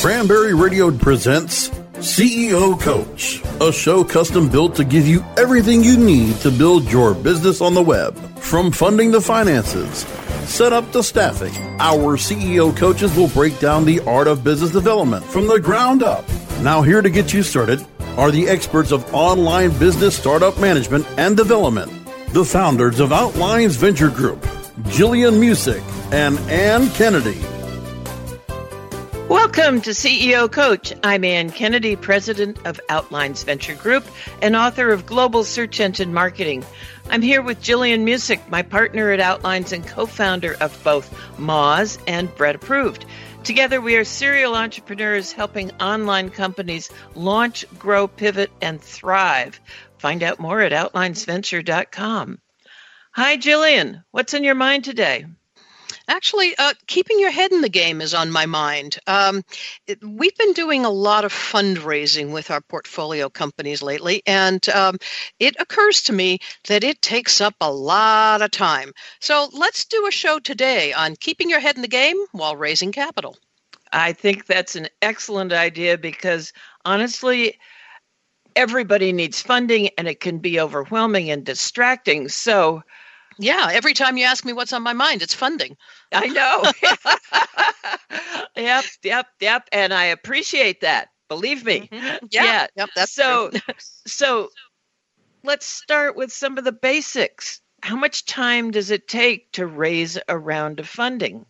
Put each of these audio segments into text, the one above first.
Cranberry Radio presents CEO Coach, a show custom built to give you everything you need to build your business on the web. From funding to finances, set up to staffing, our CEO coaches will break down the art of business development from the ground up. Now, here to get you started are the experts of online business startup management and development, the founders of Outlines Venture Group, Gillian Muessig and Anne Kennedy. Welcome to CEO Coach. I'm Anne Kennedy, president of Outlines Venture Group and author of Global Search Engine Marketing. I'm here with Gillian Muessig, my partner at Outlines and co founder of both Moz and Bread Approved. Together, we are serial entrepreneurs helping online companies launch, grow, pivot, and thrive. Find out more at outlinesventure.com. Hi, Gillian. What's in your mind today? Actually, uh, keeping your head in the game is on my mind. Um, it, we've been doing a lot of fundraising with our portfolio companies lately, and um, it occurs to me that it takes up a lot of time. So let's do a show today on keeping your head in the game while raising capital. I think that's an excellent idea because honestly, everybody needs funding and it can be overwhelming and distracting. So, yeah, every time you ask me what's on my mind, it's funding. I know. yep, yep, yep. And I appreciate that. Believe me. Mm-hmm. Yeah, yeah. Yep, that's so so let's start with some of the basics. How much time does it take to raise a round of funding?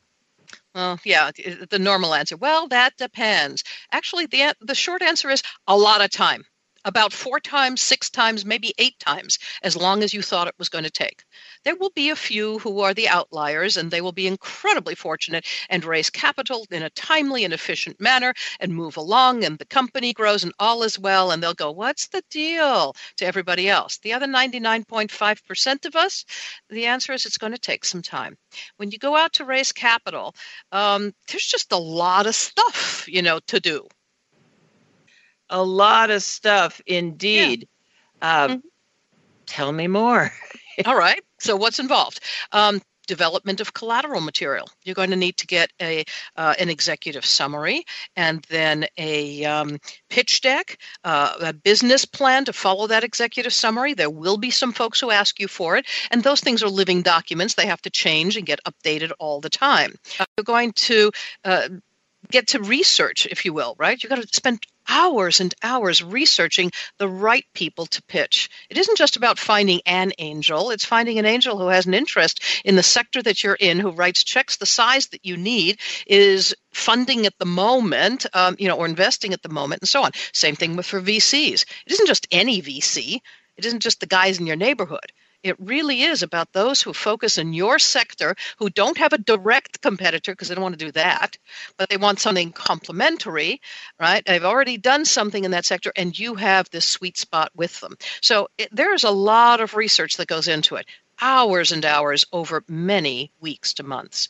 Well, yeah, the normal answer. Well, that depends. Actually, the the short answer is a lot of time about four times, six times, maybe eight times, as long as you thought it was going to take. There will be a few who are the outliers, and they will be incredibly fortunate and raise capital in a timely and efficient manner and move along, and the company grows and all is well, and they'll go, What's the deal to everybody else? The other 99.5% of us, the answer is it's going to take some time. When you go out to raise capital, um, there's just a lot of stuff, you know, to do a lot of stuff indeed. Yeah. Uh, mm-hmm. Tell me more. All right. So, what's involved? Um, development of collateral material. You're going to need to get a uh, an executive summary and then a um, pitch deck, uh, a business plan to follow that executive summary. There will be some folks who ask you for it, and those things are living documents. They have to change and get updated all the time. You're going to uh, get to research, if you will, right? You've got to spend hours and hours researching the right people to pitch. It isn't just about finding an angel, it's finding an angel who has an interest in the sector that you're in, who writes checks the size that you need, is funding at the moment, um, you know, or investing at the moment, and so on. Same thing with for VCs. It isn't just any VC. It isn't just the guys in your neighborhood. It really is about those who focus in your sector who don't have a direct competitor because they don't want to do that, but they want something complementary, right? They've already done something in that sector and you have this sweet spot with them. So it, there's a lot of research that goes into it hours and hours over many weeks to months.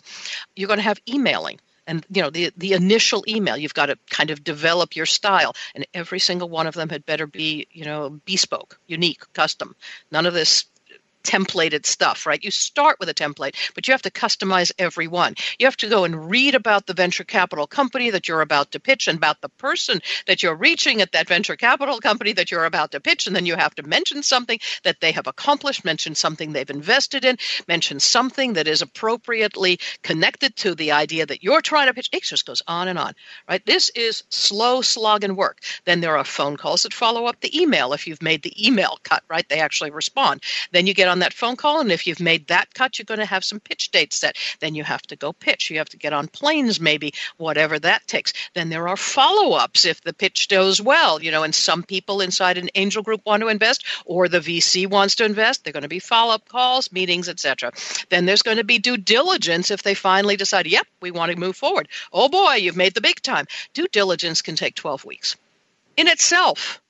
You're going to have emailing and you know the the initial email you've got to kind of develop your style and every single one of them had better be you know bespoke unique custom none of this templated stuff, right? You start with a template, but you have to customize every one. You have to go and read about the venture capital company that you're about to pitch and about the person that you're reaching at that venture capital company that you're about to pitch. And then you have to mention something that they have accomplished, mention something they've invested in, mention something that is appropriately connected to the idea that you're trying to pitch. It just goes on and on, right? This is slow slog and work. Then there are phone calls that follow up the email if you've made the email cut, right? They actually respond. Then you get on on that phone call. And if you've made that cut, you're going to have some pitch dates set. Then you have to go pitch. You have to get on planes, maybe, whatever that takes. Then there are follow ups if the pitch goes well, you know, and some people inside an angel group want to invest or the VC wants to invest. They're going to be follow up calls, meetings, etc. Then there's going to be due diligence if they finally decide, yep, we want to move forward. Oh boy, you've made the big time. Due diligence can take 12 weeks in itself.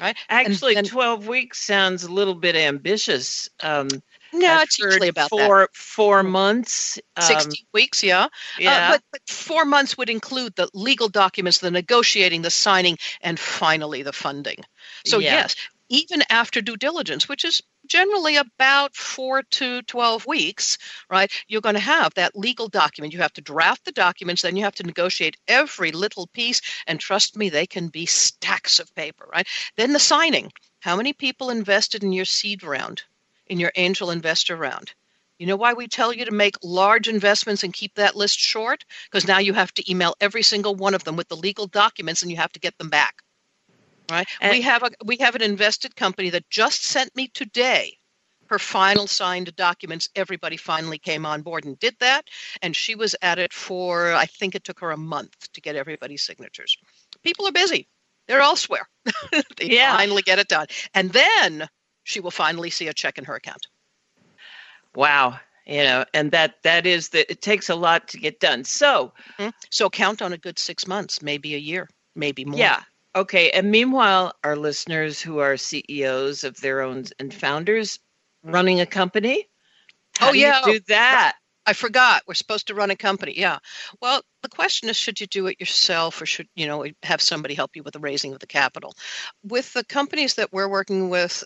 Right? Actually, and, and, 12 weeks sounds a little bit ambitious. Um, no, it's usually about four, that. Four months. Um, 16 weeks, yeah. Yeah. Uh, but, but four months would include the legal documents, the negotiating, the signing, and finally the funding. So, yeah. yes, even after due diligence, which is generally about four to 12 weeks, right? You're going to have that legal document. You have to draft the documents, then you have to negotiate every little piece. And trust me, they can be stacks of paper, right? Then the signing. How many people invested in your seed round, in your angel investor round? You know why we tell you to make large investments and keep that list short? Because now you have to email every single one of them with the legal documents and you have to get them back. Right. And we have a we have an invested company that just sent me today her final signed documents. Everybody finally came on board and did that, and she was at it for I think it took her a month to get everybody's signatures. People are busy; they're elsewhere. they yeah. finally get it done, and then she will finally see a check in her account. Wow, you know and that that is that it takes a lot to get done so mm-hmm. so count on a good six months maybe a year maybe more yeah Okay, and meanwhile, our listeners who are CEOs of their own and founders running a company, oh, how oh do yeah, do that. I forgot. We're supposed to run a company. Yeah. Well, the question is should you do it yourself or should you know have somebody help you with the raising of the capital? With the companies that we're working with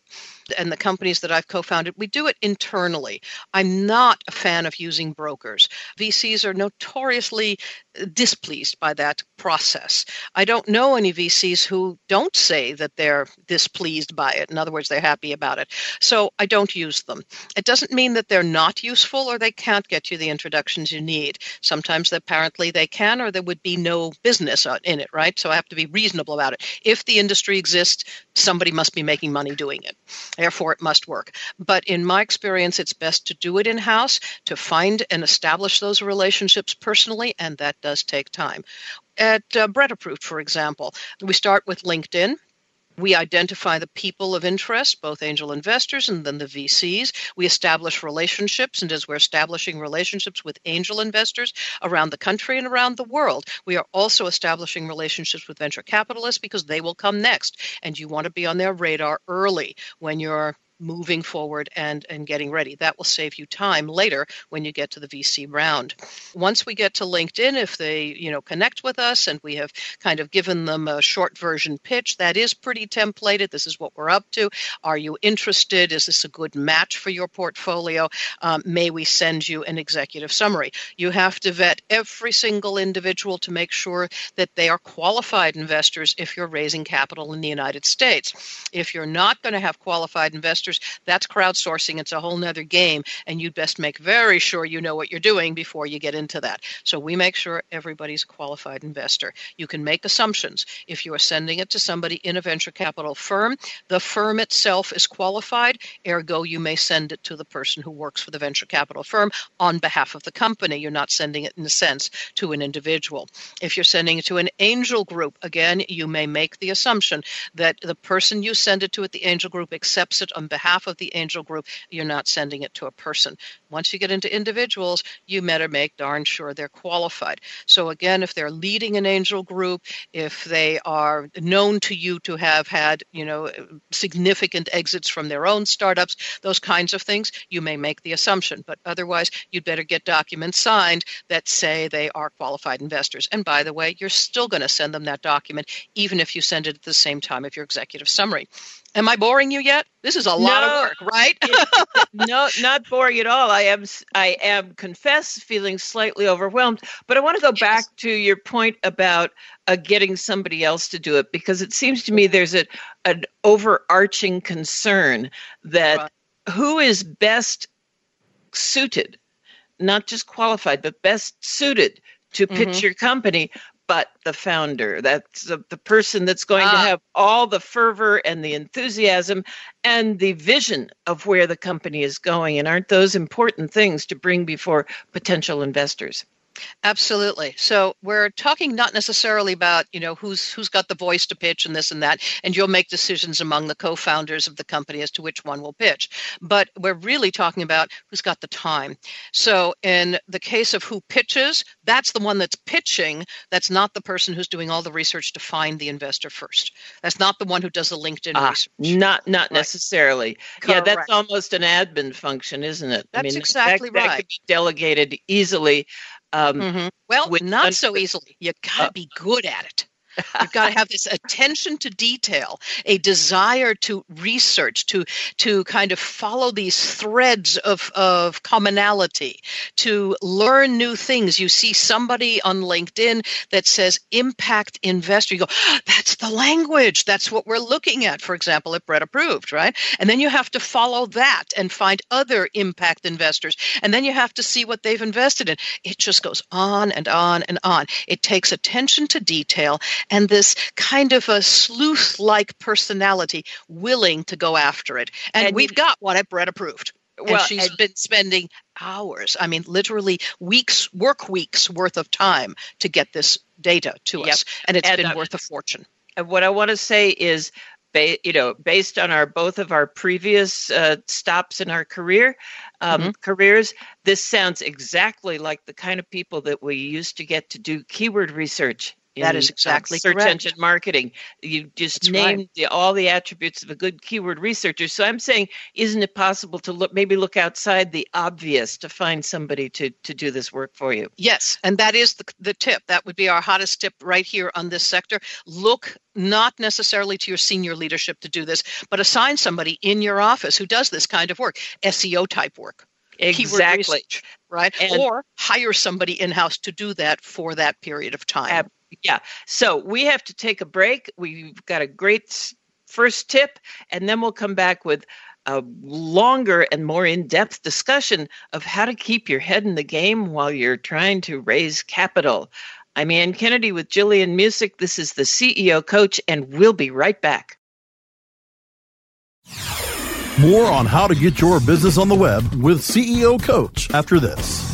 and the companies that i've co-founded we do it internally. I'm not a fan of using brokers. Vcs are notoriously uh, displeased by that process. I don't know any vcs who don't say that they're displeased by it. In other words they're happy about it. So i don't use them. It doesn't mean that they're not useful or they can't get you the introductions you need. Sometimes apparently they they can, or there would be no business in it, right? So I have to be reasonable about it. If the industry exists, somebody must be making money doing it. Therefore, it must work. But in my experience, it's best to do it in house, to find and establish those relationships personally, and that does take time. At uh, Bread Approved, for example, we start with LinkedIn. We identify the people of interest, both angel investors and then the VCs. We establish relationships, and as we're establishing relationships with angel investors around the country and around the world, we are also establishing relationships with venture capitalists because they will come next. And you want to be on their radar early when you're moving forward and and getting ready. That will save you time later when you get to the vc round. Once we get to linkedin if they you know connect with us and we have kind of given them a short version pitch that is pretty templated. This is what we're up to. Are you interested? Is this a good match for your portfolio? Um, may we send you an executive summary? You have to vet every single individual to make sure that they are qualified investors if you're raising capital in the united states. If you're not going to have qualified investors that's crowdsourcing. It's a whole nother game, and you'd best make very sure you know what you're doing before you get into that. So we make sure everybody's a qualified investor. You can make assumptions. If you are sending it to somebody in a venture capital firm, the firm itself is qualified, ergo, you may send it to the person who works for the venture capital firm on behalf of the company. You're not sending it, in a sense, to an individual. If you're sending it to an angel group, again, you may make the assumption that the person you send it to at the angel group accepts it on behalf of the angel group, you're not sending it to a person. Once you get into individuals, you better make darn sure they're qualified. So, again, if they're leading an angel group, if they are known to you to have had, you know, significant exits from their own startups, those kinds of things, you may make the assumption. But otherwise, you'd better get documents signed that say they are qualified investors. And by the way, you're still going to send them that document, even if you send it at the same time of your executive summary. Am I boring you yet? This is a lot no, of work, right? no, not boring at all. I am, I am, confess, feeling slightly overwhelmed. But I want to go yes. back to your point about uh, getting somebody else to do it because it seems to me there's a, an overarching concern that right. who is best suited, not just qualified, but best suited to pitch mm-hmm. your company, but the founder. That's the, the person that's going ah. to have all the fervor and the enthusiasm and the vision of where the company is going. And aren't those important things to bring before potential investors? Absolutely. So we're talking not necessarily about, you know, who's who's got the voice to pitch and this and that, and you'll make decisions among the co-founders of the company as to which one will pitch. But we're really talking about who's got the time. So in the case of who pitches, that's the one that's pitching. That's not the person who's doing all the research to find the investor first. That's not the one who does the LinkedIn ah, research. Not not right. necessarily. Correct. Yeah, that's almost an admin function, isn't it? That's I mean, exactly that, right. That could be delegated easily um, mm-hmm. Well, not so easily. You got to uh, be good at it. You've got to have this attention to detail, a desire to research, to to kind of follow these threads of, of commonality, to learn new things. You see somebody on LinkedIn that says impact investor. You go, oh, that's the language. That's what we're looking at, for example, at Brett Approved, right? And then you have to follow that and find other impact investors. And then you have to see what they've invested in. It just goes on and on and on. It takes attention to detail and this kind of a sleuth like personality willing to go after it. And, and we've got one at Brett Approved. Well, and she's and, been spending hours, I mean, literally weeks, work weeks worth of time to get this data to yep. us. And it's and, been uh, worth a fortune. And what I want to say is, ba- you know, based on our both of our previous uh, stops in our career, um, mm-hmm. careers, this sounds exactly like the kind of people that we used to get to do keyword research that is uh, exactly search correct. engine marketing. You just That's named right. the, all the attributes of a good keyword researcher. So I'm saying, isn't it possible to look maybe look outside the obvious to find somebody to to do this work for you? Yes, and that is the the tip. That would be our hottest tip right here on this sector. Look not necessarily to your senior leadership to do this, but assign somebody in your office who does this kind of work, SEO type work. Exactly. Research, right? And or hire somebody in house to do that for that period of time. Ab- yeah. So we have to take a break. We've got a great first tip, and then we'll come back with a longer and more in depth discussion of how to keep your head in the game while you're trying to raise capital. I'm Anne Kennedy with Gillian Muessig. This is the CEO Coach, and we'll be right back. More on how to get your business on the web with CEO Coach after this.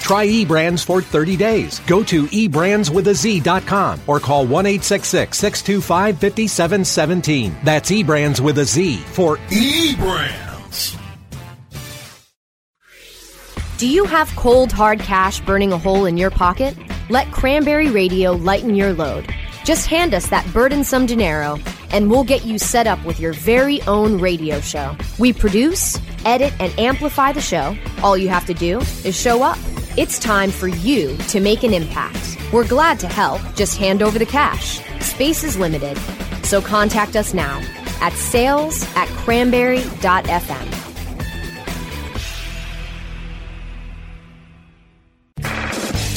Try eBrandz for 30 days. Go to eBrandsWithAZ.com or call 1 625 5717. That's eBrandz with a Z for eBrandz. Do you have cold, hard cash burning a hole in your pocket? Let Cranberry Radio lighten your load. Just hand us that burdensome dinero, and we'll get you set up with your very own radio show. We produce, edit, and amplify the show. All you have to do is show up. It's time for you to make an impact. We're glad to help. Just hand over the cash. Space is limited, so contact us now at sales at cranberry.fm.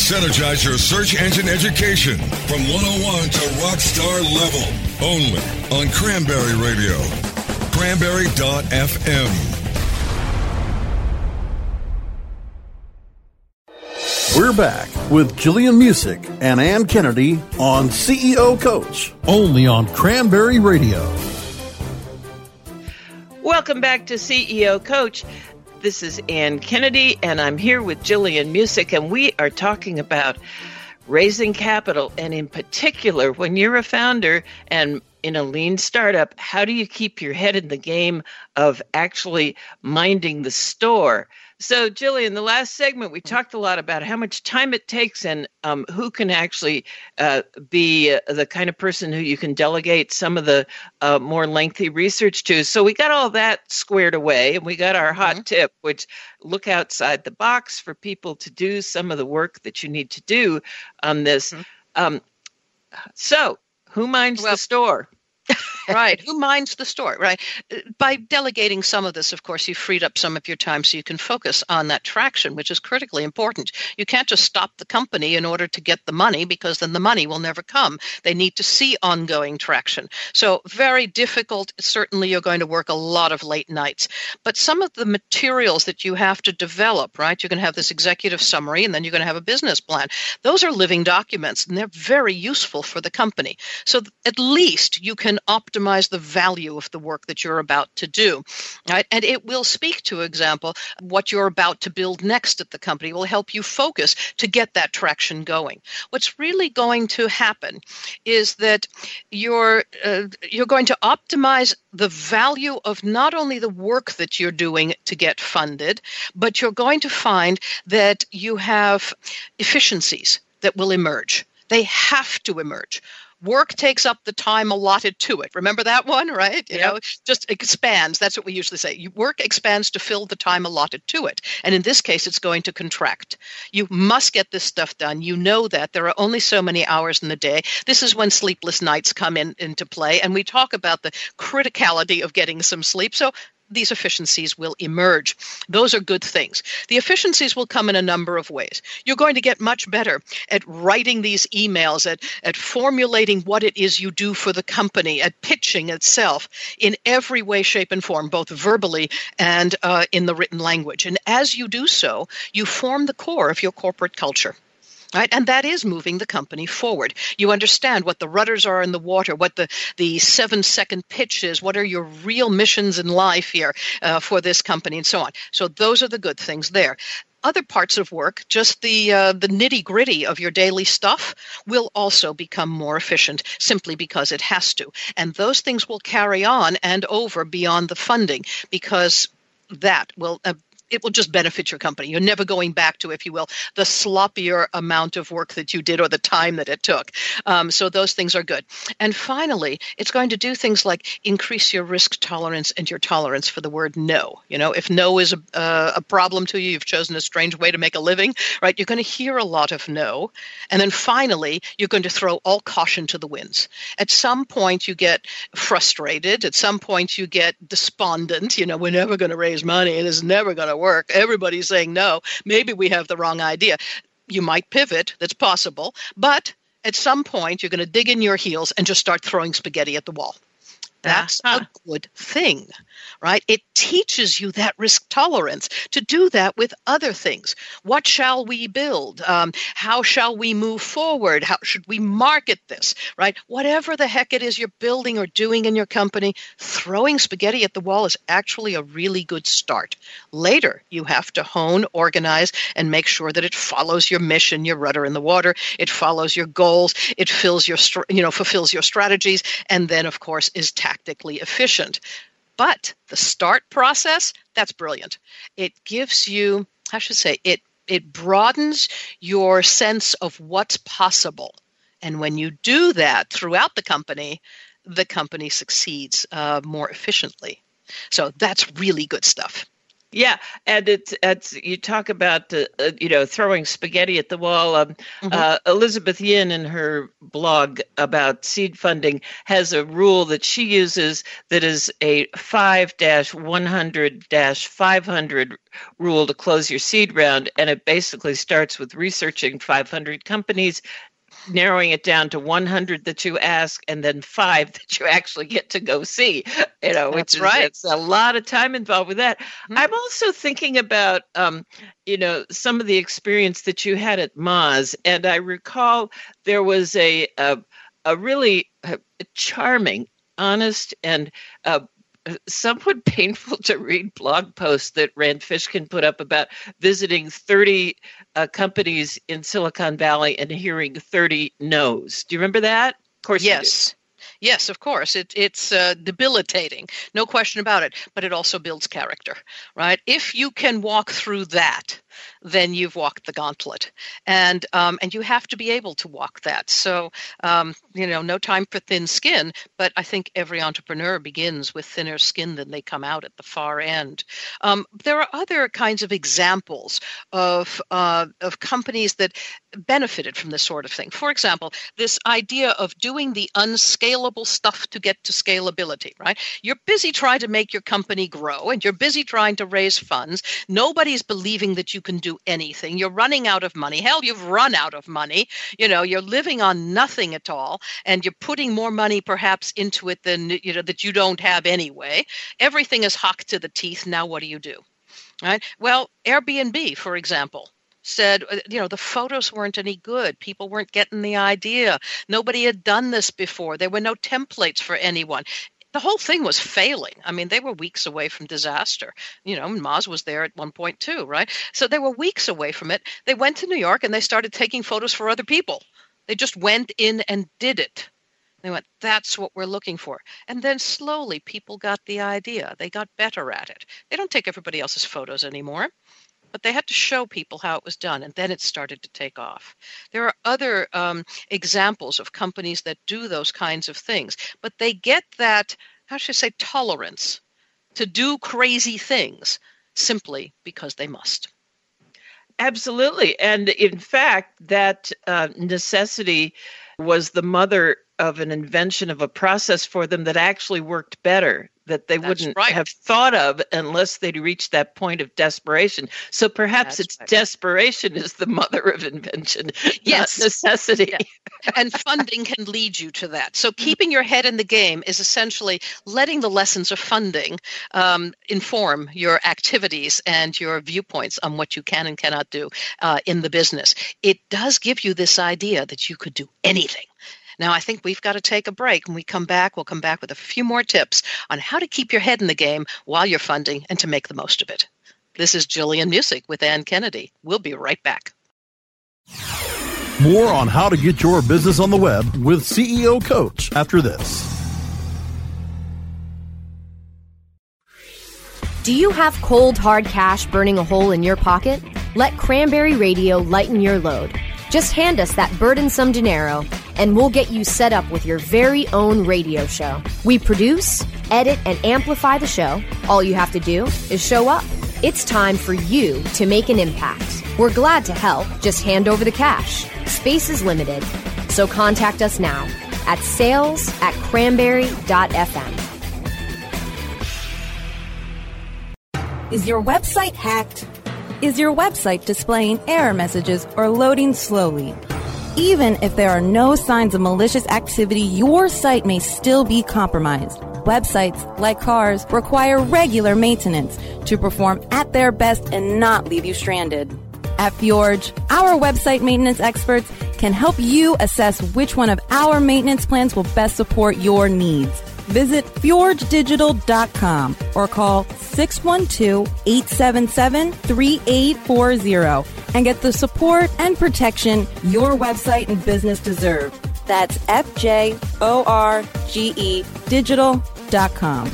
Synergize your search engine education from 101 to rockstar level. Only on Cranberry Radio. Cranberry.fm. We're back with Gillian Muessig and Anne Kennedy on CEO Coach, only on Cranberry Radio. Welcome back to CEO Coach. This is Anne Kennedy, and I'm here with Gillian Muessig, and we are talking about raising capital. And in particular, when you're a founder and in a lean startup, how do you keep your head in the game of actually minding the store? So, Gillian, the last segment, we talked a lot about how much time it takes and um, who can actually uh, be uh, the kind of person who you can delegate some of the uh, more lengthy research to. So, we got all that squared away and we got our hot mm-hmm. tip, which look outside the box for people to do some of the work that you need to do on this. Mm-hmm. Um, so, who minds well, the store? Right. Who minds the store, right? By delegating some of this, of course, you freed up some of your time so you can focus on that traction, which is critically important. You can't just stop the company in order to get the money because then the money will never come. They need to see ongoing traction. So, very difficult. Certainly, you're going to work a lot of late nights. But some of the materials that you have to develop, right? You're going to have this executive summary and then you're going to have a business plan. Those are living documents and they're very useful for the company. So, at least you can optimize the value of the work that you're about to do. Right? And it will speak to example what you're about to build next at the company it will help you focus to get that traction going. What's really going to happen is that you're uh, you're going to optimize the value of not only the work that you're doing to get funded, but you're going to find that you have efficiencies that will emerge. They have to emerge work takes up the time allotted to it. Remember that one, right? You yep. know, just expands. That's what we usually say. Work expands to fill the time allotted to it. And in this case, it's going to contract. You must get this stuff done. You know that there are only so many hours in the day. This is when sleepless nights come in into play. And we talk about the criticality of getting some sleep. So these efficiencies will emerge. Those are good things. The efficiencies will come in a number of ways. You're going to get much better at writing these emails, at, at formulating what it is you do for the company, at pitching itself in every way, shape, and form, both verbally and uh, in the written language. And as you do so, you form the core of your corporate culture right? And that is moving the company forward. You understand what the rudders are in the water what the the seven second pitch is what are your real missions in life here uh, for this company and so on. So those are the good things there. Other parts of work, just the uh, the nitty gritty of your daily stuff, will also become more efficient simply because it has to, and those things will carry on and over beyond the funding because that will uh, it will just benefit your company. You're never going back to, if you will, the sloppier amount of work that you did or the time that it took. Um, so those things are good. And finally, it's going to do things like increase your risk tolerance and your tolerance for the word no. You know, if no is a, uh, a problem to you, you've chosen a strange way to make a living, right? You're going to hear a lot of no. And then finally, you're going to throw all caution to the winds. At some point, you get frustrated. At some point, you get despondent. You know, we're never going to raise money. It is never going to work. Everybody's saying no. Maybe we have the wrong idea. You might pivot, that's possible, but at some point you're going to dig in your heels and just start throwing spaghetti at the wall. That's uh-huh. a good thing, right? It teaches you that risk tolerance to do that with other things. What shall we build? Um, how shall we move forward? How should we market this, right? Whatever the heck it is you're building or doing in your company, throwing spaghetti at the wall is actually a really good start. Later, you have to hone, organize, and make sure that it follows your mission, your rudder in the water. It follows your goals. It fills your, you know, fulfills your strategies, and then, of course, is tactically efficient. But the start process, that's brilliant. It gives you, I should say, it it broadens your sense of what's possible. And when you do that throughout the company, the company succeeds uh, more efficiently. So that's really good stuff. Yeah, and it's it's you talk about uh, uh, you know throwing spaghetti at the wall. Um, mm-hmm. uh, Elizabeth Yin in her blog about seed funding has a rule that she uses that is a five dash one hundred dash five hundred rule to close your seed round, and it basically starts with researching five hundred companies, narrowing it down to 100 that you ask and then five that you actually get to go see you know That's which is right. it's a lot of time involved with that mm-hmm. i'm also thinking about um, you know some of the experience that you had at Moz and i recall there was a a, a really uh, charming honest and uh, somewhat painful to read blog posts that Rand Fishkin put up about visiting 30 uh, companies in Silicon Valley and hearing 30 no's. Do you remember that? Of course, yes. Yes, of course. It, it's uh, debilitating, no question about it, but it also builds character, right? If you can walk through that, then you've walked the gauntlet, and um, and you have to be able to walk that. So um, you know, no time for thin skin. But I think every entrepreneur begins with thinner skin than they come out at the far end. Um, there are other kinds of examples of uh, of companies that benefited from this sort of thing. For example, this idea of doing the unscalable stuff to get to scalability. Right? You're busy trying to make your company grow, and you're busy trying to raise funds. Nobody's believing that you can do anything. You're running out of money. Hell, you've run out of money. You know, you're living on nothing at all, and you're putting more money perhaps into it than you know that you don't have anyway. Everything is hocked to the teeth. Now, what do you do? Right? Well, Airbnb, for example, said, uh, you know, the photos weren't any good. People weren't getting the idea. Nobody had done this before. There were no templates for anyone the whole thing was failing. I mean, they were weeks away from disaster. You know, Moz was there at one point too, right? So they were weeks away from it. They went to New York and they started taking photos for other people. They just went in and did it. They went, that's what we're looking for. And then slowly people got the idea. They got better at it. They don't take everybody else's photos anymore but they had to show people how it was done, and then it started to take off. There are other um, examples of companies that do those kinds of things, but they get that, how should I say, tolerance to do crazy things simply because they must. Absolutely. And in fact, that uh, necessity was the mother of an invention of a process for them that actually worked better that they That's wouldn't right. have thought of unless they'd reached that point of desperation. So perhaps That's it's right. desperation is the mother of invention, yes, necessity. Yeah. and funding can lead you to that. So keeping your head in the game is essentially letting the lessons of funding um, inform your activities and your viewpoints on what you can and cannot do uh, in the business. It does give you this idea that you could do anything now, I think we've got to take a break. When we come back, we'll come back with a few more tips on how to keep your head in the game while you're funding and to make the most of it. This is Gillian Muessig with Anne Kennedy. We'll be right back. More on how to get your business on the web with CEO Coach after this. Do you have cold, hard cash burning a hole in your pocket? Let Cranberry Radio lighten your load. Just hand us that burdensome dinero, and we'll get you set up with your very own radio show. We produce, edit, and amplify the show. All you have to do is show up. It's time for you to make an impact. We're glad to help. Just hand over the cash. Space is limited, so contact us now at sales at cranberry.fm. Is your website hacked? Is your website displaying error messages or loading slowly? Even if there are no signs of malicious activity, your site may still be compromised. Websites, like cars, require regular maintenance to perform at their best and not leave you stranded. At Fjorge, our website maintenance experts can help you assess which one of our maintenance plans will best support your needs. Visit fjorgedigital.com or call 612-877-3840 and get the support and protection your website and business deserve. That's F-J-O-R-G-E digital.com.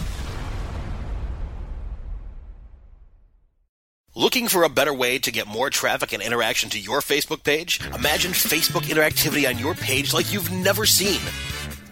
Looking for a better way to get more traffic and interaction to your Facebook page? Imagine Facebook interactivity on your page like you've never seen.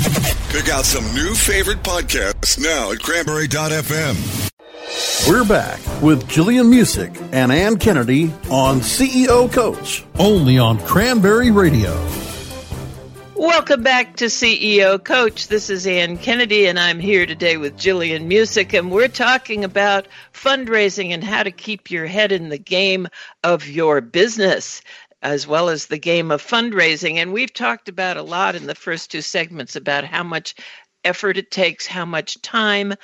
Pick out some new favorite podcasts now at cranberry.fm. We're back with Gillian Muessig and Anne Kennedy on CEO Coach, only on Cranberry Radio. Welcome back to CEO Coach. This is Anne Kennedy, and I'm here today with Gillian Muessig, and we're talking about fundraising and how to keep your head in the game of your business as well as the game of fundraising. And we've talked about a lot in the first two segments about how much effort it takes, how much time,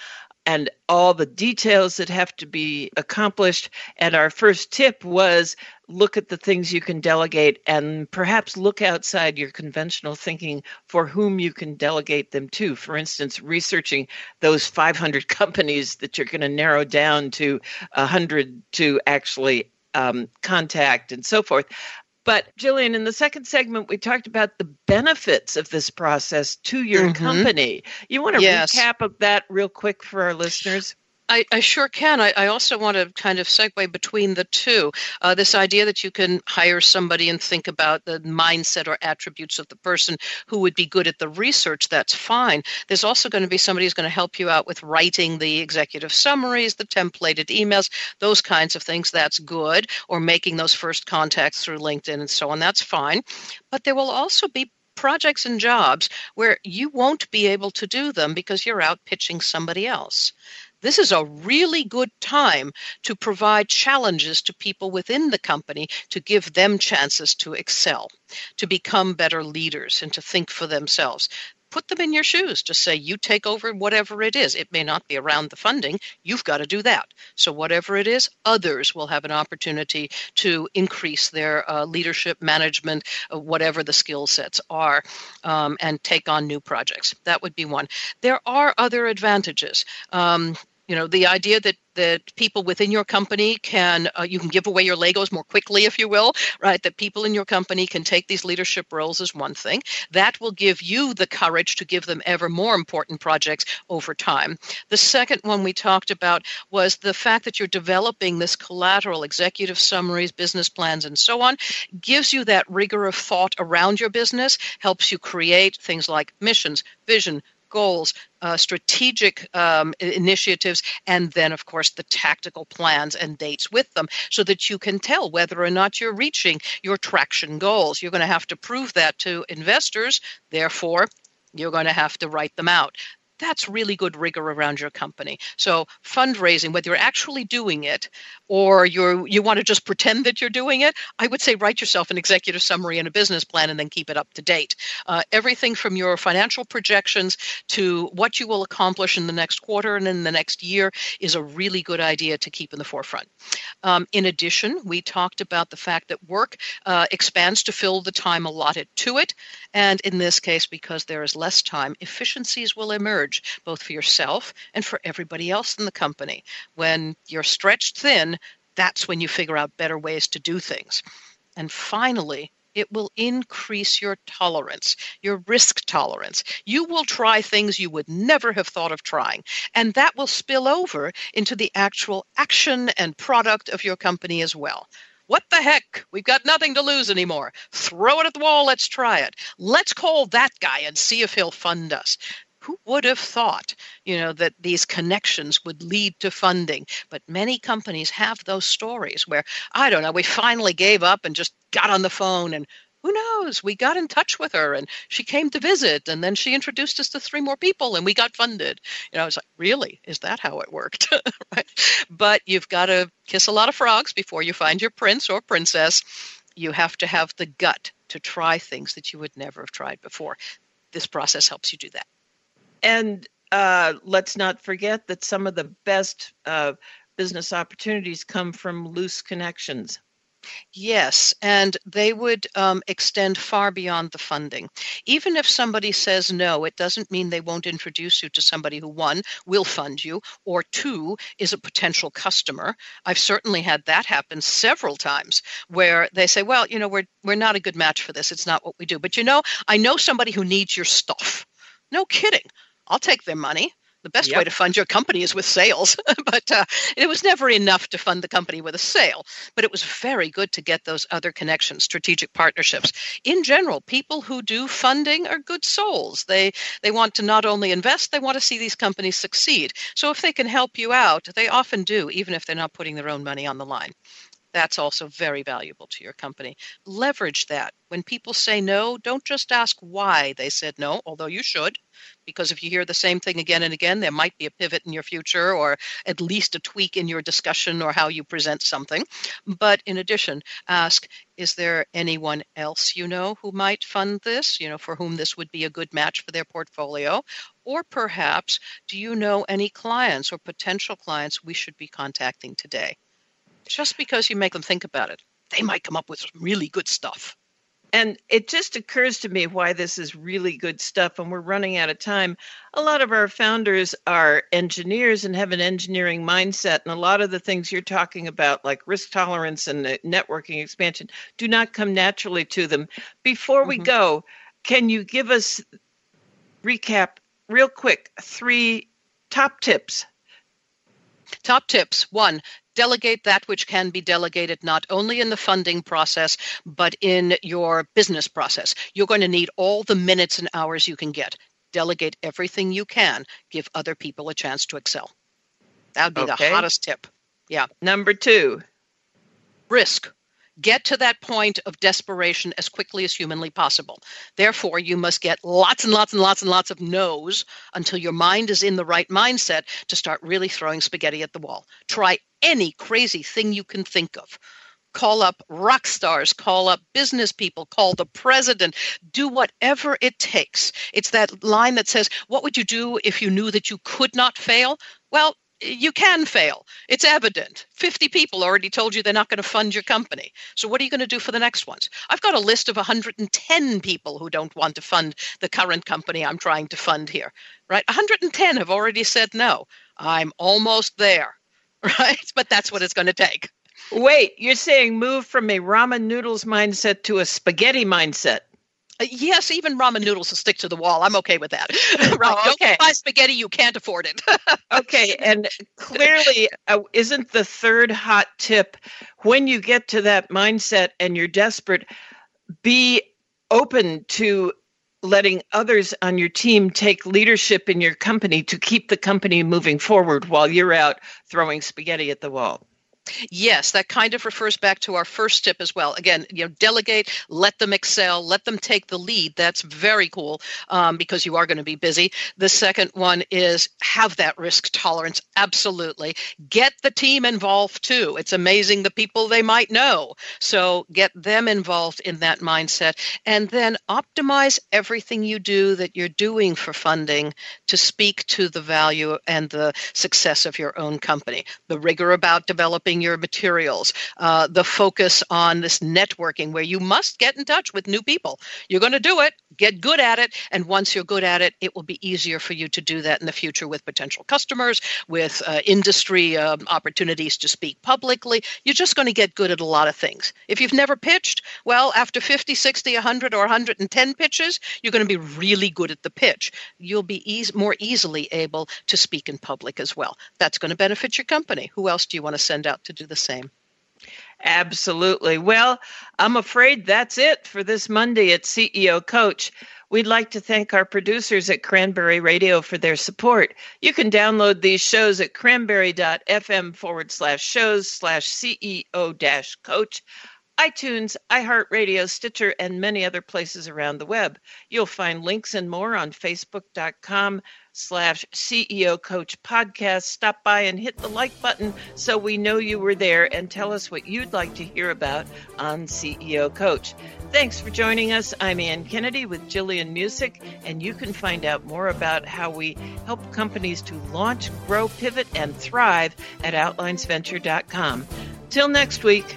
and all the details that have to be accomplished. And our first tip was look at the things you can delegate and perhaps look outside your conventional thinking for whom you can delegate them to. For instance, researching those 500 companies that you're going to narrow down to 100 to actually um, contact and so forth. But Gillian, in the second segment, we talked about the benefits of this process to your mm-hmm. company. You want to yes. recap of that real quick for our listeners? I, I, sure can. I, I, also want to kind of segue between the two. Uh, this idea that you can hire somebody and think about the mindset or attributes of the person who would be good at the research, that's fine. There's also going to be somebody who's going to help you out with writing the executive summaries, the templated emails, those kinds of things. That's good. Or making those first contacts through LinkedIn and so on. That's fine. But there will also be projects and jobs where you won't be able to do them because you're out pitching somebody else. This is a really good time to provide challenges to people within the company to give them chances to excel, to become better leaders, and to think for themselves put them in your shoes. Just say, you take over whatever it is. It may not be around the funding. You've got to do that. So, whatever it is, others will have an opportunity to increase their uh, leadership, management, uh, whatever the skill sets are, um, and take on new projects. That would be one. There are other advantages. Um, you know the idea that that people within your company can uh, you can give away your legos more quickly if you will right? That people in your company can take these leadership roles is one thing. That will give you the courage to give them ever more important projects over time. The second one we talked about was the fact that you're developing this collateral executive summaries business plans and so on gives you that rigor of thought around your business helps you create things like missions vision goals, uh, strategic um, initiatives, and then, of course, the tactical plans and dates with them so that you can tell whether or not you're reaching your traction goals. You're going to have to prove that to investors. Therefore, you're going to have to write them out that's really good rigor around your company. So fundraising, whether you're actually doing it or you're you want to just pretend that you're doing it, I would say write yourself an executive summary and a business plan and then keep it up to date. Uh, everything from your financial projections to what you will accomplish in the next quarter and in the next year is a really good idea to keep in the forefront. Um, in addition, we talked about the fact that work uh, expands to fill the time allotted to it, and in this case, because there is less time, efficiencies will emerge both for yourself and for everybody else in the company. When you're stretched thin, that's when you figure out better ways to do things. And finally, it will increase your tolerance, your risk tolerance. You will try things you would never have thought of trying. And that will spill over into the actual action and product of your company as well. What the heck? We've got nothing to lose anymore. Throw it at the wall. Let's try it. Let's call that guy and see if he'll fund us who would have thought you know that these connections would lead to funding? But many companies have those stories where i don't know we finally gave up and just got on the phone and who knows we got in touch with her and she came to visit and then she introduced us to three more people and we got funded. You know i was like really? Is that how it worked? Right? But you've got to kiss a lot of frogs before you find your prince or princess. You have to have the gut to try things that you would never have tried before. This process helps you do that and uh, let's not forget that some of the best uh, business opportunities come from loose connections. Yes, and they would um, extend far beyond the funding. Even if somebody says no, it doesn't mean they won't introduce you to somebody who, one, will fund you, or two, is a potential customer. I've certainly had that happen several times where they say, well, you know, we're, we're not a good match for this. It's not what we do. But you know, I know somebody who needs your stuff. No kidding. I'll take their money. The best yep. way to fund your company is with sales, but uh, it was never enough to fund the company with a sale. But it was very good to get those other connections, strategic partnerships. In general, people who do funding are good souls. They they want to not only invest, they want to see these companies succeed. So if they can help you out, they often do, even if they're not putting their own money on the line That's also very valuable to your company. Leverage that. When people say no, don't just ask why they said no, although you should, because if you hear the same thing again and again, there might be a pivot in your future or at least a tweak in your discussion or how you present something. But in addition, ask is there anyone else you know who might fund this, you know, for whom this would be a good match for their portfolio? Or perhaps, do you know any clients or potential clients we should be contacting today? Just because you make them think about it, they might come up with some really good stuff. And it just occurs to me why this is really good stuff, and we're running out of time. A lot of our founders are engineers and have an engineering mindset, and a lot of the things you're talking about, like risk tolerance and networking expansion, do not come naturally to them. Before we mm-hmm. go, can you give us recap real quick three top tips Top tips. One, delegate that which can be delegated not only in the funding process, but in your business process. You're going to need all the minutes and hours you can get. Delegate everything you can. Give other people a chance to excel. That would be okay. the hottest tip. Yeah. Number two, risk. Get to that point of desperation as quickly as humanly possible. Therefore, you must get lots and lots and lots and lots of no's until your mind is in the right mindset to start really throwing spaghetti at the wall. Try any crazy thing you can think of. Call up rock stars, call up business people, call the president, do whatever it takes. It's that line that says, What would you do if you knew that you could not fail? Well, you can fail. It's evident. 50 people already told you they're not going to fund your company. So, what are you going to do for the next ones? I've got a list of 110 people who don't want to fund the current company I'm trying to fund here, right? 110 have already said no. I'm almost there, right? But that's what it's going to take. Wait, you're saying move from a ramen noodles mindset to a spaghetti mindset? Uh, yes, even ramen noodles will stick to the wall. I'm okay with that. right. Oh, okay. Don't buy spaghetti. You can't afford it. okay. And clearly, uh, isn't the third hot tip when you get to that mindset and you're desperate, be open to letting others on your team take leadership in your company to keep the company moving forward while you're out throwing spaghetti at the wall. Yes, that kind of refers back to our first tip as well. Again, you know, delegate, let them excel, let them take the lead. That's very cool um, because you are going to be busy. The second one is have that risk tolerance. Absolutely, get the team involved too. It's amazing the people they might know, so get them involved in that mindset, and then optimize everything you do that you're doing for funding to speak to the value and the success of your own company. The rigor about developing your materials, uh, the focus on this networking where you must get in touch with new people. You're going to do it, get good at it, and once you're good at it, it will be easier for you to do that in the future with potential customers, with uh, industry um, opportunities to speak publicly. You're just going to get good at a lot of things. If you've never pitched, well, after 50, 60, 100, or 110 pitches, you're going to be really good at the pitch. You'll be eas- more easily able to speak in public as well. That's going to benefit your company. Who else do you want to send out to do the same. Absolutely. Well, I'm afraid that's it for this Monday at CEO Coach. We'd like to thank our producers at Cranberry Radio for their support. You can download these shows at cranberry.fm forward slash shows slash CEO dash coach iTunes, iHeartRadio, Stitcher, and many other places around the web. You'll find links and more on facebook.com slash CEO Coach Podcast. Stop by and hit the like button so we know you were there and tell us what you'd like to hear about on CEO Coach. Thanks for joining us. I'm Anne Kennedy with Gillian Muessig, and you can find out more about how we help companies to launch, grow, pivot, and thrive at OutlinesVenture.com. Till next week.